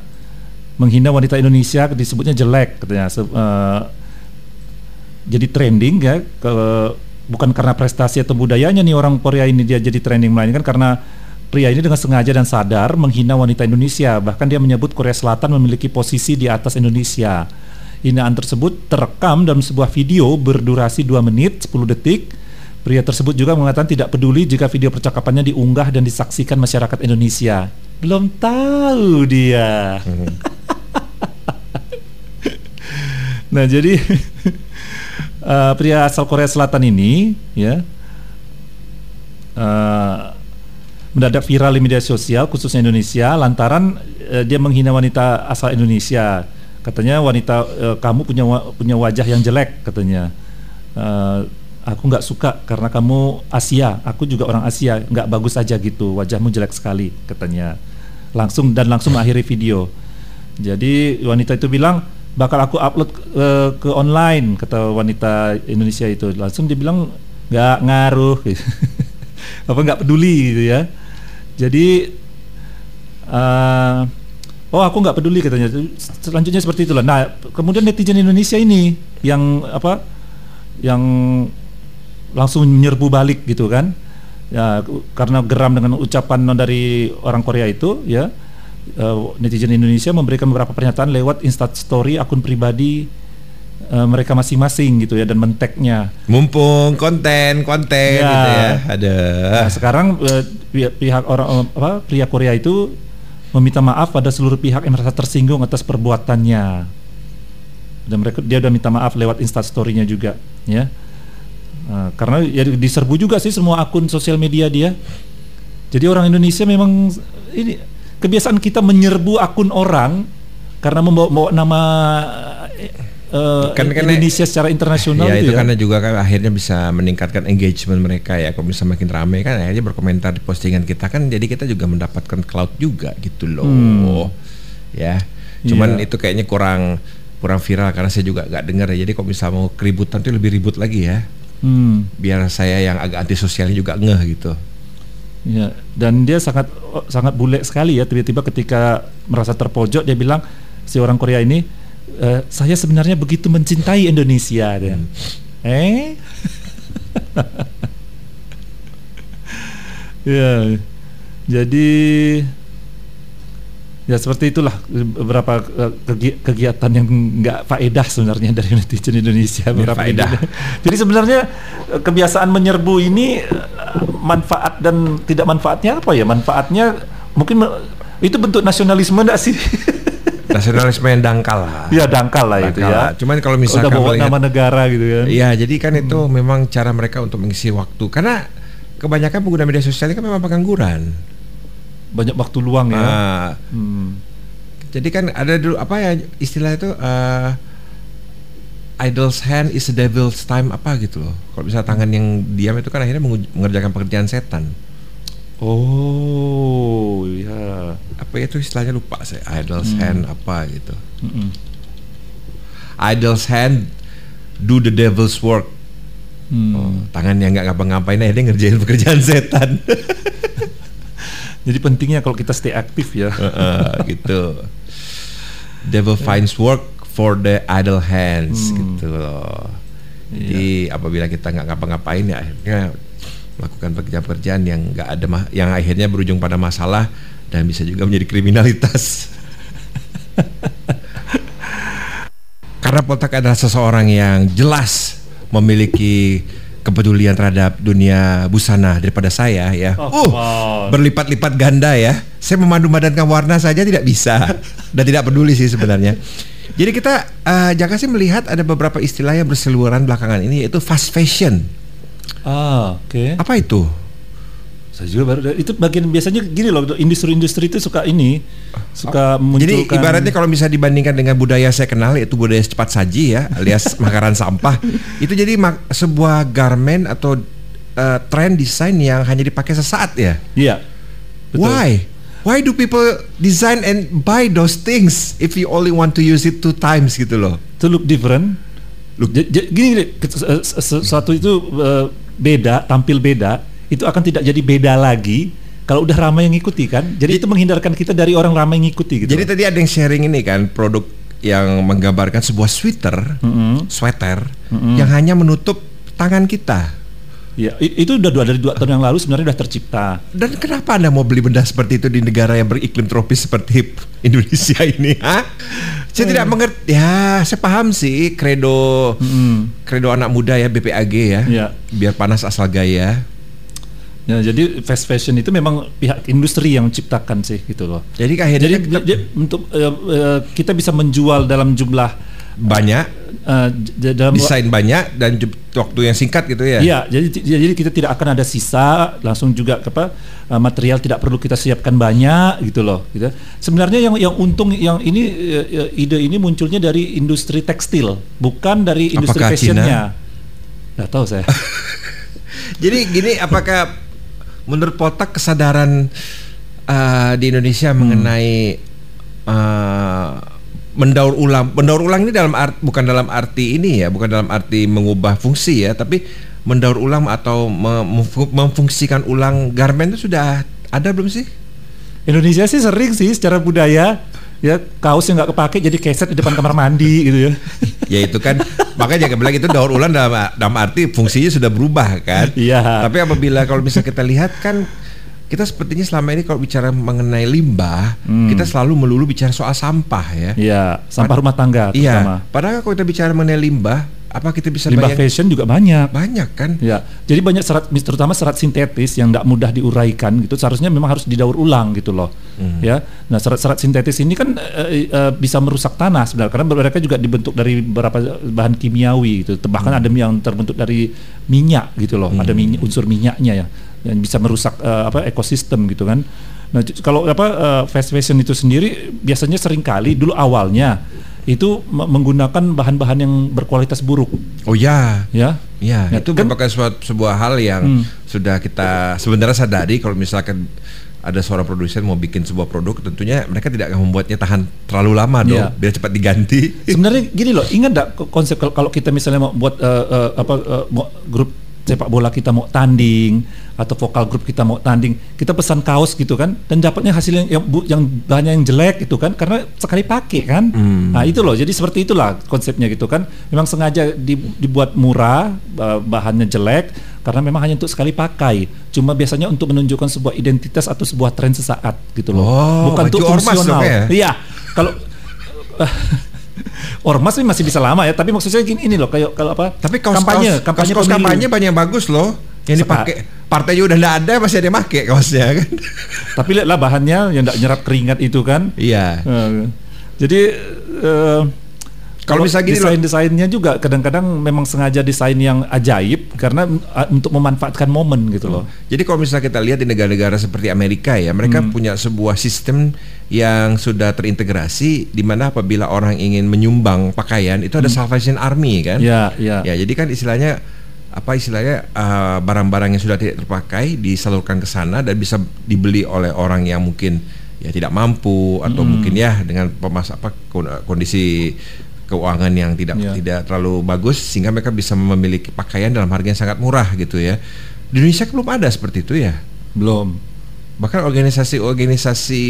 menghina wanita Indonesia disebutnya jelek katanya. Uh, jadi trending ya ke bukan karena prestasi atau budayanya nih orang Korea ini dia jadi trending melainkan karena pria ini dengan sengaja dan sadar menghina wanita Indonesia. Bahkan dia menyebut Korea Selatan memiliki posisi di atas Indonesia. Hinaan tersebut terekam dalam sebuah video berdurasi 2 menit 10 detik pria tersebut juga mengatakan tidak peduli jika video percakapannya diunggah dan disaksikan masyarakat Indonesia. Belum tahu dia. Hmm. *laughs* nah jadi uh, *laughs* pria asal Korea Selatan ini ya uh, mendadak viral di media sosial khususnya Indonesia lantaran uh, dia menghina wanita asal Indonesia. Katanya wanita uh, kamu punya punya wajah yang jelek katanya. Uh, aku nggak suka karena kamu Asia. Aku juga orang Asia. Nggak bagus aja gitu. Wajahmu jelek sekali katanya. Langsung dan langsung mengakhiri video. Jadi wanita itu bilang bakal aku upload ke, ke online kata wanita Indonesia itu. Langsung dia bilang nggak ngaruh. *laughs* Apa nggak peduli gitu ya. Jadi uh, oh aku nggak peduli katanya. Selanjutnya seperti itulah. Nah kemudian netizen Indonesia ini yang apa yang langsung menyerbu balik gitu kan ya karena geram dengan ucapan dari orang Korea itu ya uh, netizen Indonesia memberikan beberapa pernyataan lewat Insta Story akun pribadi uh, mereka masing-masing gitu ya dan menteknya. Mumpung konten konten ya. gitu ya. Ada. Nah, sekarang uh, pihak, orang apa pria Korea itu meminta maaf pada seluruh pihak yang merasa tersinggung atas perbuatannya. Dan mereka dia udah minta maaf lewat Insta Story-nya juga, ya. Nah, karena ya diserbu juga sih semua akun sosial media dia. Jadi orang Indonesia memang ini kebiasaan kita menyerbu akun orang karena membawa nama uh, kan, Indonesia secara internasional ya, itu ya. karena juga kan akhirnya bisa meningkatkan engagement mereka ya kalau bisa makin ramai kan akhirnya berkomentar di postingan kita kan jadi kita juga mendapatkan cloud juga gitu loh hmm. ya cuman yeah. itu kayaknya kurang kurang viral karena saya juga nggak dengar ya jadi kalau bisa mau keributan itu lebih ribut lagi ya hmm. biar saya yang agak anti sosialnya juga ngeh gitu Ya, dan dia sangat sangat bule sekali ya tiba-tiba ketika merasa terpojok dia bilang si orang Korea ini e, saya sebenarnya begitu mencintai Indonesia dia. Hmm. Eh? *laughs* ya. Jadi ya seperti itulah beberapa eh, kegiatan yang nggak faedah sebenarnya dari netizen Indonesia beberapa faedah. Jadi sebenarnya eh, kebiasaan menyerbu ini eh, manfaat dan tidak manfaatnya apa ya? Manfaatnya mungkin itu bentuk nasionalisme enggak sih? *laughs* nasionalisme yang dangkal lah. Iya dangkal lah dangkal itu ya. Lah. Cuman kalau misalnya udah bawa nama negara gitu kan. Iya, jadi kan hmm. itu memang cara mereka untuk mengisi waktu. Karena kebanyakan pengguna media sosial ini kan memang pengangguran banyak waktu luang ya. Uh, hmm. Jadi kan ada dulu apa ya istilah itu uh, idle's hand is a devil's time apa gitu loh. Kalau bisa tangan yang diam itu kan akhirnya mengerjakan pekerjaan setan. Oh, ya. Apa itu istilahnya lupa saya. Idle's hmm. hand apa gitu. Hmm. Idle's hand do the devil's work. Hmm. Oh, tangan yang nggak ngapa-ngapain akhirnya ngerjain pekerjaan setan. *laughs* Jadi pentingnya kalau kita stay aktif ya. *laughs* Uh, uh, gitu. Devil finds work for the idle hands hmm. gitu loh. Jadi iya. apabila kita nggak ngapa-ngapain ya akhirnya melakukan pekerjaan-pekerjaan yang nggak ada yang akhirnya berujung pada masalah dan bisa juga menjadi kriminalitas. *laughs* Karena Poltak adalah seseorang yang jelas memiliki kepedulian terhadap dunia busana daripada saya ya. Oh, uh, wow. berlipat-lipat ganda ya. Saya memadu-madankan warna saja tidak bisa *laughs* dan tidak peduli sih sebenarnya. Jadi kita uh, Jaka sih melihat ada beberapa istilah yang berseliweran belakangan ini yaitu fast fashion. Ah, oke. Okay. Apa itu? Saya juga baru itu bagian biasanya gini loh industri-industri itu suka ini suka oh, Jadi ibaratnya kalau bisa dibandingkan dengan budaya saya kenal yaitu budaya cepat saji ya alias *laughs* makaran sampah itu jadi sebuah garment atau uh, tren desain yang hanya dipakai sesaat ya. Iya. Betul. Why? Why do people design and buy those things if you only want to use it two times gitu loh? to look different. Look. J- gini, gini sesuatu itu uh, beda, tampil beda, itu akan tidak jadi beda lagi kalau udah ramai yang ngikuti kan. Jadi, jadi itu menghindarkan kita dari orang ramai yang ngikuti gitu. Jadi tadi ada yang sharing ini kan produk yang menggambarkan sebuah sweater, mm -hmm. sweater mm -hmm. yang hanya menutup tangan kita. Ya, itu udah dua dari dua tahun yang lalu sebenarnya sudah tercipta. Dan kenapa anda mau beli benda seperti itu di negara yang beriklim tropis seperti *laughs* Indonesia ini? Ha? Saya hmm. tidak mengerti. Ya, saya paham sih kredo hmm. kredo anak muda ya BPAG ya. ya. Biar panas asal gaya. Ya, jadi fast fashion itu memang pihak industri yang ciptakan sih gitu loh. Jadi akhirnya jadi, kita, jadi untuk uh, uh, kita bisa menjual dalam jumlah banyak uh, dalam desain banyak dan waktu yang singkat gitu ya. Iya, jadi jadi kita tidak akan ada sisa, langsung juga apa uh, material tidak perlu kita siapkan banyak gitu loh, gitu. Sebenarnya yang yang untung yang ini uh, ide ini munculnya dari industri tekstil, bukan dari industri apakah fashionnya. Tidak tahu saya. *laughs* jadi gini, apakah menurut Potak kesadaran uh, di Indonesia hmm. mengenai uh, mendaur ulang mendaur ulang ini dalam art, bukan dalam arti ini ya bukan dalam arti mengubah fungsi ya tapi mendaur ulang atau memfungsikan ulang garmen itu sudah ada belum sih Indonesia sih sering sih secara budaya ya kaos yang nggak kepake jadi keset di depan kamar mandi gitu ya *laughs* ya itu kan makanya jangan bilang itu daur ulang dalam dalam arti fungsinya sudah berubah kan iya tapi apabila kalau bisa kita lihat kan kita sepertinya selama ini kalau bicara mengenai limbah, hmm. kita selalu melulu bicara soal sampah ya. Iya, sampah Pad rumah tangga Iya. Padahal kalau kita bicara mengenai limbah, apa kita bisa limbah fashion juga banyak. Banyak kan? Ya. Jadi banyak serat terutama serat sintetis yang tidak mudah diuraikan gitu. Seharusnya memang harus didaur ulang gitu loh. Hmm. Ya. Nah, serat-serat sintetis ini kan e, e, bisa merusak tanah sebenarnya karena mereka juga dibentuk dari beberapa bahan kimiawi gitu. Bahkan hmm. ada yang terbentuk dari minyak gitu loh. Hmm. Ada minyak, unsur minyaknya ya yang bisa merusak uh, apa ekosistem gitu kan. Nah, kalau apa uh, fast fashion itu sendiri biasanya sering kali dulu awalnya itu menggunakan bahan-bahan yang berkualitas buruk. Oh ya, ya, ya, ya itu kan, merupakan sebuah, sebuah hal yang hmm. sudah kita sebenarnya sadari kalau misalkan ada seorang produsen mau bikin sebuah produk, tentunya mereka tidak akan membuatnya tahan terlalu lama dong, ya. biar cepat diganti. Sebenarnya gini loh, ingat gak konsep kalau kita misalnya mau buat uh, uh, apa uh, grup sepak bola kita mau tanding atau vokal grup kita mau tanding kita pesan kaos gitu kan dan dapatnya hasil yang yang, yang bahannya yang jelek gitu kan karena sekali pakai kan. Hmm. nah itu loh jadi seperti itulah konsepnya gitu kan. Memang sengaja dibuat murah bahannya jelek karena memang hanya untuk sekali pakai. Cuma biasanya untuk menunjukkan sebuah identitas atau sebuah tren sesaat gitu loh. Oh, bukan untuk fungsional. ya? iya kalau *laughs* Ormas sih masih bisa lama ya, tapi maksudnya gini ini loh kayak kalau apa? Tapi kaos, kampanye, kaos, kampanye, kaos, kaos kampanye banyak yang bagus loh. Yang dipakai partainya udah nggak ada masih ada yang pakai kaosnya kan. *laughs* tapi lihatlah bahannya yang tidak nyerap keringat itu kan. Iya. Uh, jadi uh, kalau misalnya gini desain-desainnya juga kadang-kadang memang sengaja desain yang ajaib karena uh, untuk memanfaatkan momen gitu loh. Jadi kalau misalnya kita lihat di negara-negara seperti Amerika ya, mereka hmm. punya sebuah sistem yang sudah terintegrasi di mana apabila orang ingin menyumbang pakaian itu ada hmm. Salvation Army kan? Ya, ya. Ya, jadi kan istilahnya apa istilahnya uh, barang-barang uh, yang sudah tidak terpakai disalurkan ke sana dan bisa dibeli oleh orang yang mungkin ya tidak mampu atau hmm. mungkin ya dengan pemas apa kondisi keuangan yang tidak yeah. tidak terlalu bagus sehingga mereka bisa memiliki pakaian dalam harga yang sangat murah gitu ya. Di Indonesia belum ada seperti itu ya? Belum. Bahkan organisasi-organisasi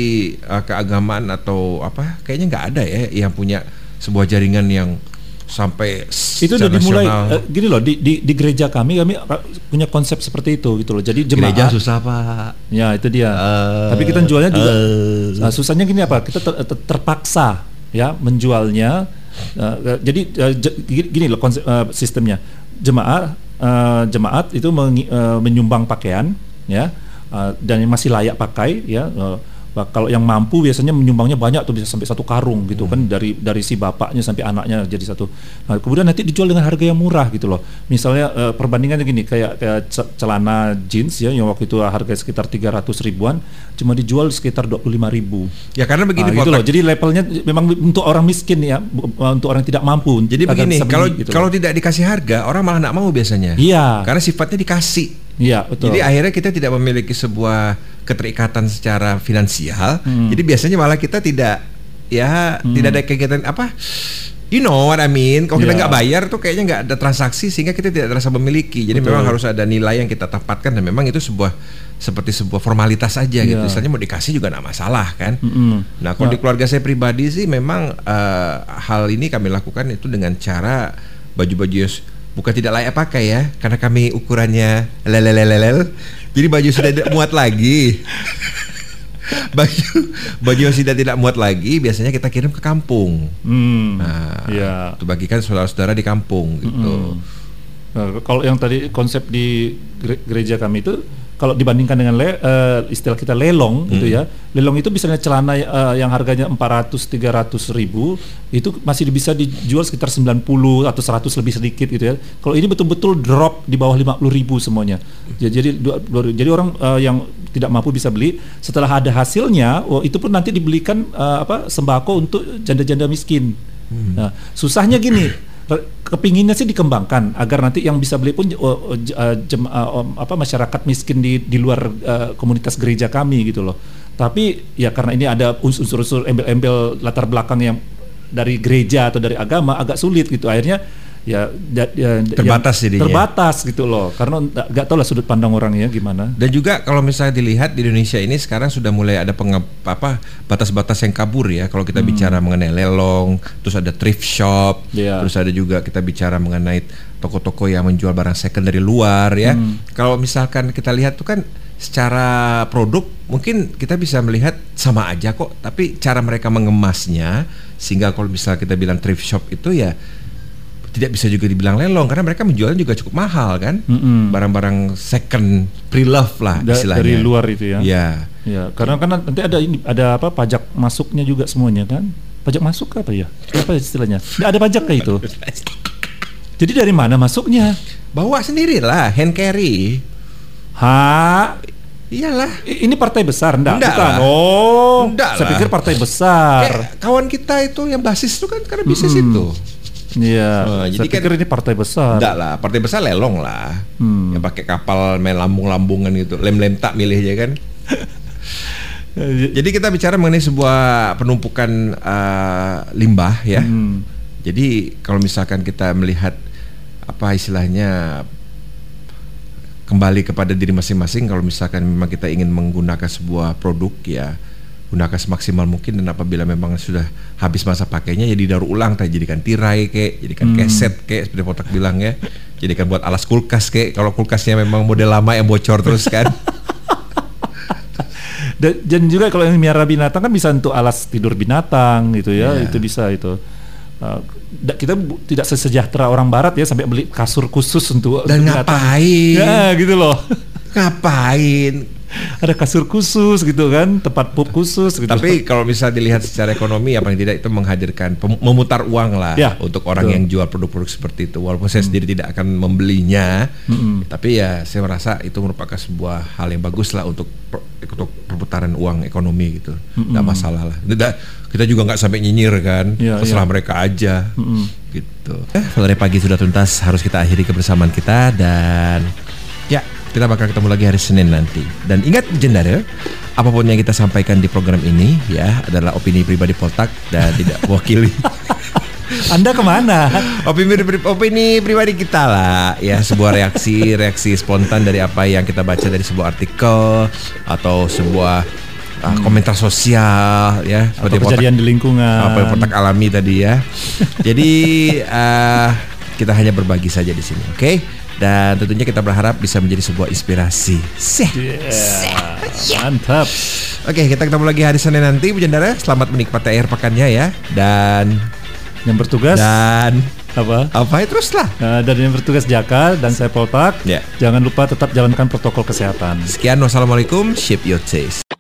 uh, keagamaan atau apa kayaknya nggak ada ya yang punya sebuah jaringan yang sampai itu udah dimulai uh, gini loh di, di di gereja kami kami punya konsep seperti itu gitu loh jadi jemaat gereja susah pak ya itu dia uh, tapi kita jualnya juga uh, nah, susahnya gini apa kita ter, ter, terpaksa ya menjualnya Uh, jadi uh, gini loh konsep uh, sistemnya. Jemaat uh, jemaat itu meng, uh, menyumbang pakaian ya uh, dan yang masih layak pakai ya uh, Nah, kalau yang mampu biasanya menyumbangnya banyak tuh bisa sampai satu karung gitu kan, hmm. kan dari dari si bapaknya sampai anaknya jadi satu. Nah, kemudian nanti dijual dengan harga yang murah gitu loh. Misalnya uh, perbandingannya gini kayak, kayak celana jeans ya yang waktu itu harga sekitar 300 ribuan cuma dijual sekitar 25 ribu. Ya karena begini nah, gitu loh. Jadi levelnya memang untuk orang miskin ya, untuk orang tidak mampu. Jadi begini, kalau gitu kalau tidak dikasih harga orang malah nggak mau biasanya. Iya. Karena sifatnya dikasih. Iya, betul. Jadi akhirnya kita tidak memiliki sebuah keterikatan secara finansial. Hmm. Jadi biasanya malah kita tidak ya hmm. tidak ada kegiatan apa You know what I mean? Kalau kita Ya. nggak bayar tuh kayaknya nggak ada transaksi sehingga kita tidak terasa memiliki. Jadi Betul. memang harus ada nilai yang kita tempatkan dan memang itu sebuah seperti sebuah formalitas aja gitu. Ya. Misalnya mau dikasih juga nggak masalah kan. Mm-mm. Nah, kalau Nah. di keluarga saya pribadi sih memang eh, hal ini kami lakukan itu dengan cara baju-baju bukan tidak layak pakai ya, karena kami ukurannya lelelelelel. Jadi baju sudah tidak muat lagi. baju baju yang sudah tidak muat lagi biasanya kita kirim ke kampung. Hmm. Nah, ya. itu bagikan saudara-saudara di kampung gitu. Nah, kalau yang tadi konsep di gere- gereja kami itu kalau dibandingkan dengan le, eh, istilah kita lelong gitu Hmm. ya. Lelong itu misalnya celana eh, yang harganya 400 300 ribu itu masih bisa dijual sekitar 90 atau 100 lebih sedikit gitu ya. Kalau ini betul-betul drop di bawah 50 ribu semuanya. Ya, jadi dua- dua- jadi orang eh, yang tidak mampu bisa beli setelah ada hasilnya oh, itu pun nanti dibelikan eh, apa sembako untuk janda-janda miskin. Nah, susahnya gini, kepinginnya sih dikembangkan agar nanti yang bisa beli pun j- eh, jem- eh, om- apa masyarakat miskin di di luar eh, komunitas gereja kami gitu loh. Tapi ya karena ini ada unsur-unsur embel-embel latar belakang yang dari gereja atau dari agama agak sulit gitu. Akhirnya ya, da- ya Terbatas yang jadinya. Terbatas gitu loh. Karena nggak tahu lah sudut pandang orangnya gimana. Dan juga kalau misalnya dilihat di Indonesia ini sekarang sudah mulai ada penge, apa batas-batas yang kabur ya. Kalau kita bicara mengenai lelong, terus ada thrift shop, Iya. terus ada juga kita bicara mengenai toko-toko yang menjual barang second dari luar ya. Kalau misalkan kita lihat tuh kan secara produk mungkin kita bisa melihat sama aja kok, tapi cara mereka mengemasnya sehingga kalau misalnya kita bilang thrift shop itu ya tidak bisa juga dibilang lelong karena mereka menjualnya juga cukup mahal kan Mm-mm. barang-barang second pre-love lah Da- istilahnya dari luar itu ya. ya Ya, karena kan nanti ada ini ada apa pajak masuknya juga semuanya kan? Pajak masuk apa ya? Apa istilahnya? Nggak ada pajak kayak itu. *laughs* Jadi dari mana masuknya? bawa sendiri lah hand carry Ha, iyalah ini partai besar enggak? Enggak Bukan. lah. Oh, Enggak saya lah. pikir partai besar. kayak kawan kita itu yang basis itu kan karena bisnis itu Iya, saya jadi kan- ini partai besar. enggak lah partai besar lelong lah Hmm. yang pakai kapal main lambung-lambungan gitu lem-lem tak milihnya kan Eh, *laughs* jadi kita bicara mengenai sebuah penumpukan eh, limbah ya hmm. Jadi kalau misalkan kita melihat apa istilahnya kembali kepada diri masing-masing kalau misalkan memang kita ingin menggunakan sebuah produk ya gunakan semaksimal mungkin dan apabila memang sudah habis masa pakainya ya didaur ulang tadi jadikan tirai kek jadikan keset kek seperti Potak bilang ya jadikan buat alas kulkas kek kalau kulkasnya memang model lama yang bocor terus kan *laughs* *laughs* Dan, juga kalau yang miara binatang kan bisa untuk alas tidur binatang gitu ya, Iya. itu bisa itu. Uh, kita bu- tidak sesejahtera orang barat ya sampai beli kasur khusus untuk dan untuk binatang. ngapain Ya gitu loh. ngapain Ada kasur khusus gitu kan, tempat pup khusus gitu. Tapi kalau bisa dilihat secara ekonomi ya paling tidak itu menghadirkan memutar uang lah Ya, untuk orang betul. yang jual produk-produk seperti itu. Walaupun saya sendiri tidak akan membelinya, tapi ya saya merasa itu merupakan sebuah hal yang bagus lah untuk untuk perputaran uang ekonomi gitu. Nggak masalah lah. Tidak, kita juga nggak sampai nyinyir kan, Ya, terserah ya. mereka aja. Gitu. Eh, Valerie pagi sudah tuntas, harus kita akhiri kebersamaan kita dan ya kita bakal ketemu lagi hari Senin nanti. Dan ingat Jendara, apa pun yang kita sampaikan di program ini ya adalah opini pribadi Poltak dan *laughs* tidak mewakili *laughs* Anda ke mana? opini, opini pribadi kita lah ya sebuah reaksi reaksi spontan dari apa yang kita baca dari sebuah artikel atau sebuah uh, komentar sosial ya Atau Potak- kejadian di lingkungan. apa yang Potak alami tadi ya. *laughs* Jadi eh, kita hanya berbagi saja di sini, oke? Dan tentunya kita berharap bisa menjadi sebuah inspirasi. Seh. Yeah. Mantap. Oke, kita ketemu lagi hari Senin nanti, Bu Jandara. Selamat menikmati akhir pekannya ya. Dan Yang bertugas dan apa? apa ya terus lah. Nah, dan yang bertugas Jaka dan saya Poltak. Ya. Jangan lupa tetap jalankan protokol kesehatan. Sekian, wassalamualaikum. Shape your taste.